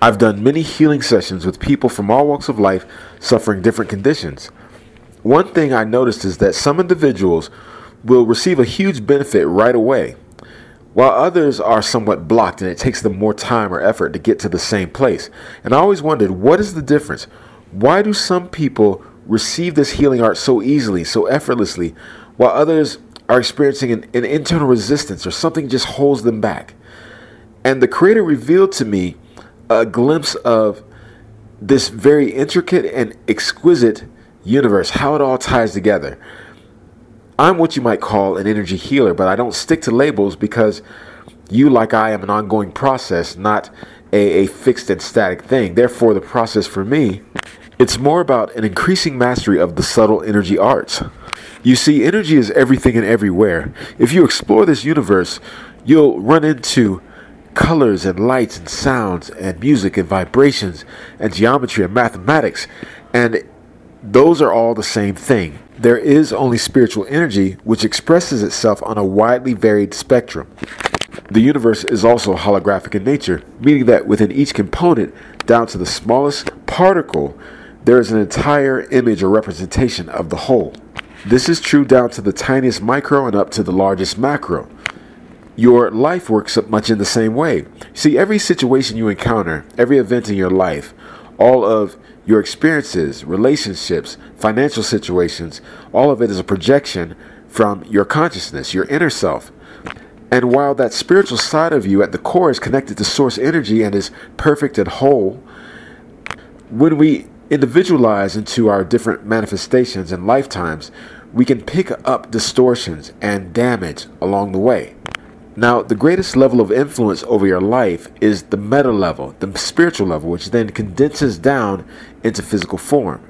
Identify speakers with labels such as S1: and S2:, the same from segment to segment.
S1: I've done many healing sessions with people from all walks of life suffering different conditions. One thing I noticed is that some individuals will receive a huge benefit right away, while others are somewhat blocked and it takes them more time or effort to get to the same place. And I always wondered what is the difference? Why do some people receive this healing art so easily, so effortlessly, while others are experiencing an, an internal resistance or something just holds them back? And the Creator revealed to me a glimpse of this very intricate and exquisite universe, how it all ties together. I'm what you might call an energy healer, but I don't stick to labels because you, like I, am an ongoing process, not a, a fixed and static thing. Therefore, the process for me, it's more about an increasing mastery of the subtle energy arts. You see, energy is everything and everywhere. If you explore this universe, you'll run into colors and lights and sounds and music and vibrations and geometry and mathematics. And those are all the same thing. There is only spiritual energy which expresses itself on a widely varied spectrum. The universe is also holographic in nature, meaning that within each component, down to the smallest particle, there is an entire image or representation of the whole. This is true down to the tiniest micro and up to the largest macro. Your life works much in the same way. See, every situation you encounter, every event in your life, all of your experiences, relationships, financial situations, all of it is a projection from your consciousness, your inner self. And while that spiritual side of you at the core is connected to source energy and is perfect and whole, when we individualize into our different manifestations and lifetimes, we can pick up distortions and damage along the way. Now, the greatest level of influence over your life is the meta level, the spiritual level, which then condenses down into physical form.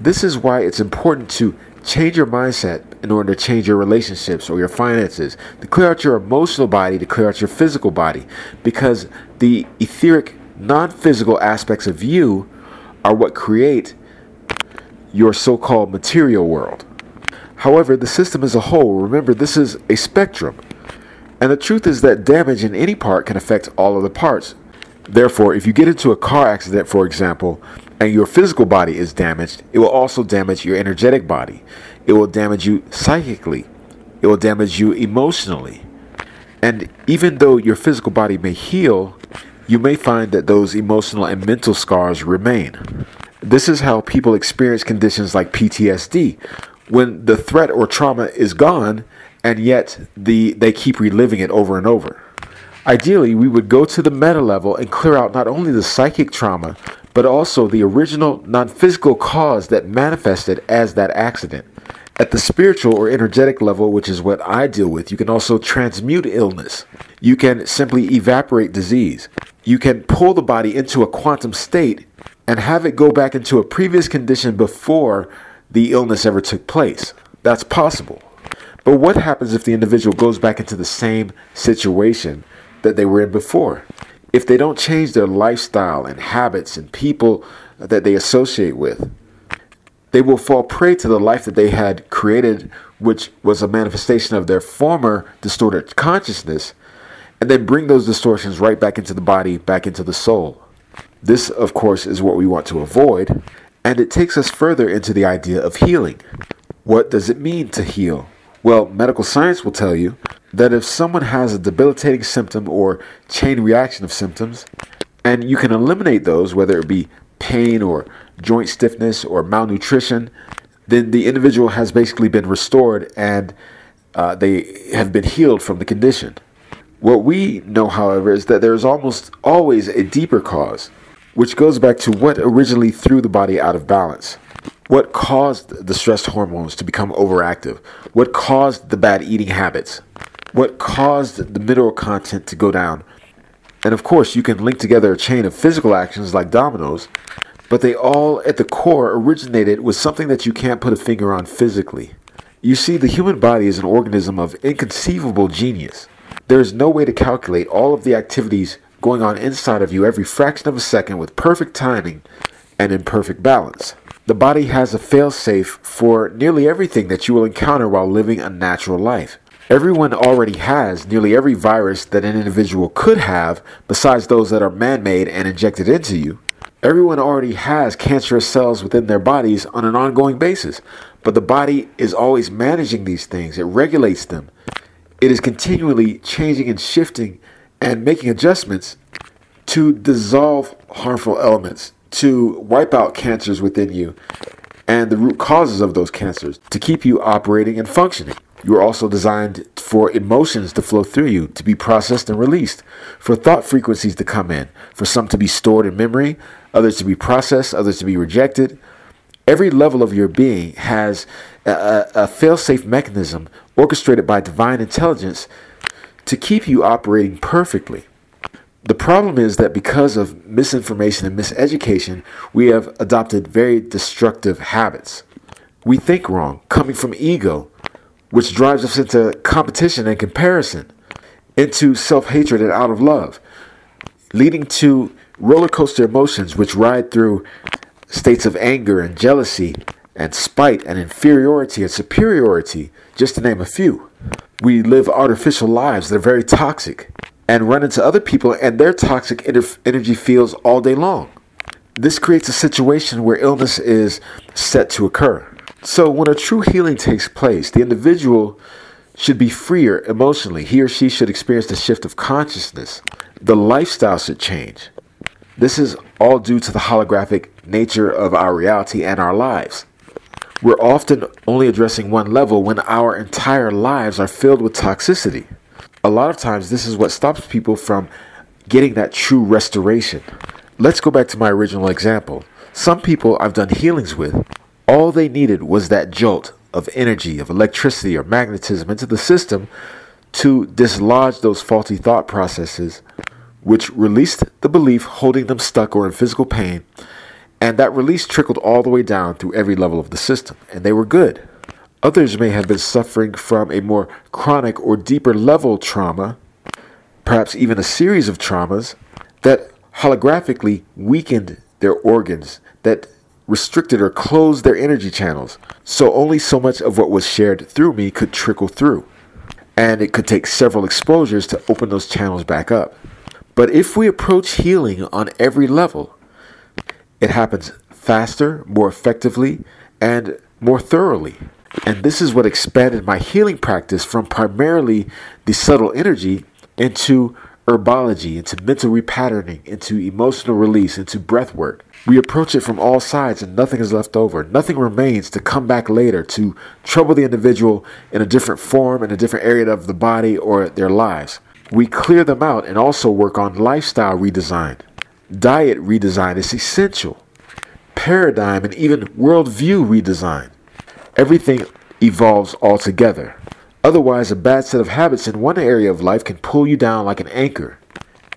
S1: This is why it's important to change your mindset in order to change your relationships or your finances, to clear out your emotional body, to clear out your physical body, because the etheric, non physical aspects of you are what create your so called material world. However, the system as a whole, remember, this is a spectrum. And the truth is that damage in any part can affect all of the parts. Therefore, if you get into a car accident, for example, and your physical body is damaged, it will also damage your energetic body. It will damage you psychically. It will damage you emotionally. And even though your physical body may heal, you may find that those emotional and mental scars remain. This is how people experience conditions like PTSD. When the threat or trauma is gone, and yet the they keep reliving it over and over. Ideally, we would go to the meta level and clear out not only the psychic trauma, but also the original non physical cause that manifested as that accident. At the spiritual or energetic level, which is what I deal with, you can also transmute illness. You can simply evaporate disease. You can pull the body into a quantum state and have it go back into a previous condition before the illness ever took place. That's possible. But what happens if the individual goes back into the same situation that they were in before? If they don't change their lifestyle and habits and people that they associate with, they will fall prey to the life that they had created, which was a manifestation of their former distorted consciousness, and then bring those distortions right back into the body, back into the soul. This, of course, is what we want to avoid, and it takes us further into the idea of healing. What does it mean to heal? Well, medical science will tell you that if someone has a debilitating symptom or chain reaction of symptoms, and you can eliminate those, whether it be pain or joint stiffness or malnutrition, then the individual has basically been restored and uh, they have been healed from the condition. What we know, however, is that there is almost always a deeper cause, which goes back to what originally threw the body out of balance. What caused the stress hormones to become overactive? What caused the bad eating habits? What caused the mineral content to go down? And of course, you can link together a chain of physical actions like dominoes, but they all at the core originated with something that you can't put a finger on physically. You see, the human body is an organism of inconceivable genius. There is no way to calculate all of the activities going on inside of you every fraction of a second with perfect timing and in perfect balance. The body has a failsafe for nearly everything that you will encounter while living a natural life. Everyone already has nearly every virus that an individual could have, besides those that are man made and injected into you. Everyone already has cancerous cells within their bodies on an ongoing basis, but the body is always managing these things, it regulates them. It is continually changing and shifting and making adjustments to dissolve harmful elements, to wipe out cancers within you and the root causes of those cancers, to keep you operating and functioning. You are also designed for emotions to flow through you, to be processed and released, for thought frequencies to come in, for some to be stored in memory, others to be processed, others to be rejected. Every level of your being has a, a fail safe mechanism orchestrated by divine intelligence to keep you operating perfectly. The problem is that because of misinformation and miseducation, we have adopted very destructive habits. We think wrong, coming from ego, which drives us into competition and comparison, into self hatred and out of love, leading to roller coaster emotions which ride through states of anger and jealousy and spite and inferiority and superiority, just to name a few. We live artificial lives that are very toxic and run into other people and their toxic energy fields all day long. This creates a situation where illness is set to occur. So, when a true healing takes place, the individual should be freer emotionally. He or she should experience the shift of consciousness. The lifestyle should change. This is all due to the holographic nature of our reality and our lives. We're often only addressing one level when our entire lives are filled with toxicity. A lot of times, this is what stops people from getting that true restoration. Let's go back to my original example. Some people I've done healings with all they needed was that jolt of energy, of electricity or magnetism into the system to dislodge those faulty thought processes, which released the belief holding them stuck or in physical pain. And that release trickled all the way down through every level of the system, and they were good. Others may have been suffering from a more chronic or deeper level trauma, perhaps even a series of traumas that holographically weakened their organs, that restricted or closed their energy channels. So only so much of what was shared through me could trickle through. And it could take several exposures to open those channels back up. But if we approach healing on every level, it happens faster, more effectively, and more thoroughly. And this is what expanded my healing practice from primarily the subtle energy into herbology, into mental repatterning, into emotional release, into breath work. We approach it from all sides and nothing is left over. Nothing remains to come back later to trouble the individual in a different form, in a different area of the body or their lives. We clear them out and also work on lifestyle redesign. Diet redesign is essential. Paradigm and even worldview redesign. Everything evolves altogether. Otherwise, a bad set of habits in one area of life can pull you down like an anchor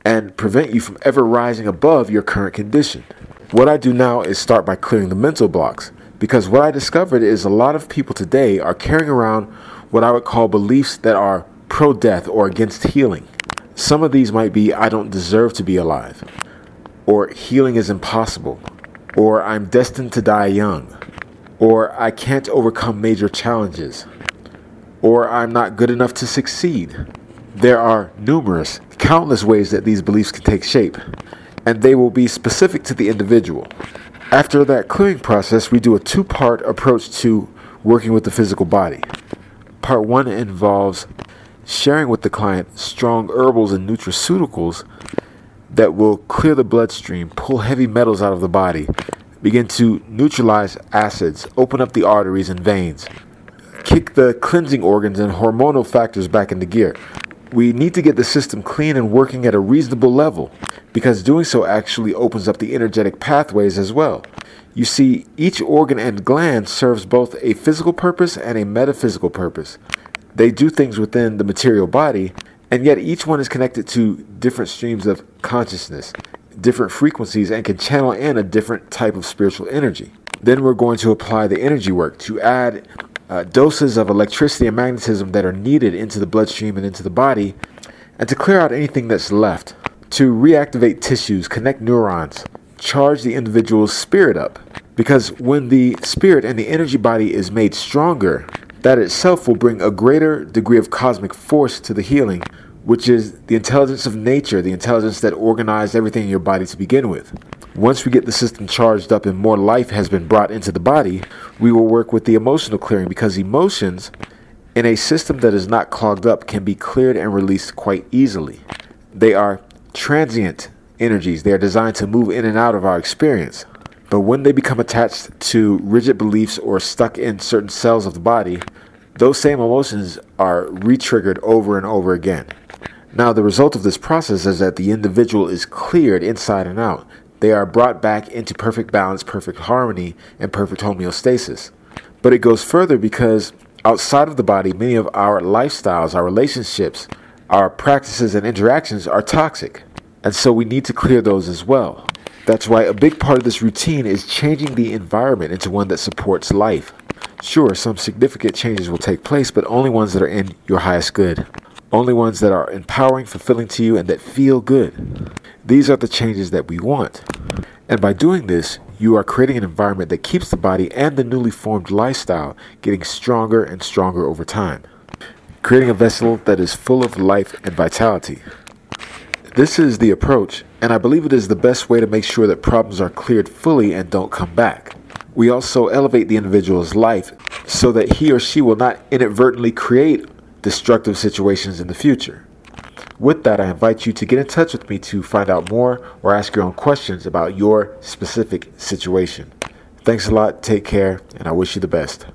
S1: and prevent you from ever rising above your current condition. What I do now is start by clearing the mental blocks because what I discovered is a lot of people today are carrying around what I would call beliefs that are pro death or against healing. Some of these might be I don't deserve to be alive, or healing is impossible, or I'm destined to die young, or I can't overcome major challenges, or I'm not good enough to succeed. There are numerous, countless ways that these beliefs can take shape and they will be specific to the individual. After that clearing process, we do a two part approach to working with the physical body. Part one involves sharing with the client strong herbals and nutraceuticals that will clear the bloodstream, pull heavy metals out of the body, begin to neutralize acids, open up the arteries and veins, kick the cleansing organs and hormonal factors back into gear. We need to get the system clean and working at a reasonable level because doing so actually opens up the energetic pathways as well. You see, each organ and gland serves both a physical purpose and a metaphysical purpose. They do things within the material body, and yet each one is connected to different streams of consciousness, different frequencies, and can channel in a different type of spiritual energy. Then we're going to apply the energy work to add uh, doses of electricity and magnetism that are needed into the bloodstream and into the body, and to clear out anything that's left to reactivate tissues, connect neurons, charge the individual's spirit up. Because when the spirit and the energy body is made stronger, That itself will bring a greater degree of cosmic force to the healing, which is the intelligence of nature, the intelligence that organized everything in your body to begin with. Once we get the system charged up and more life has been brought into the body, we will work with the emotional clearing because emotions in a system that is not clogged up can be cleared and released quite easily. They are transient energies, they are designed to move in and out of our experience. But when they become attached to rigid beliefs or stuck in certain cells of the body, those same emotions are re triggered over and over again. Now, the result of this process is that the individual is cleared inside and out. They are brought back into perfect balance, perfect harmony, and perfect homeostasis. But it goes further because outside of the body, many of our lifestyles, our relationships, our practices, and interactions are toxic. And so we need to clear those as well. That's why a big part of this routine is changing the environment into one that supports life. Sure, some significant changes will take place, but only ones that are in your highest good. Only ones that are empowering, fulfilling to you, and that feel good. These are the changes that we want. And by doing this, you are creating an environment that keeps the body and the newly formed lifestyle getting stronger and stronger over time, creating a vessel that is full of life and vitality. This is the approach, and I believe it is the best way to make sure that problems are cleared fully and don't come back. We also elevate the individual's life so that he or she will not inadvertently create destructive situations in the future. With that, I invite you to get in touch with me to find out more or ask your own questions about your specific situation. Thanks a lot, take care, and I wish you the best.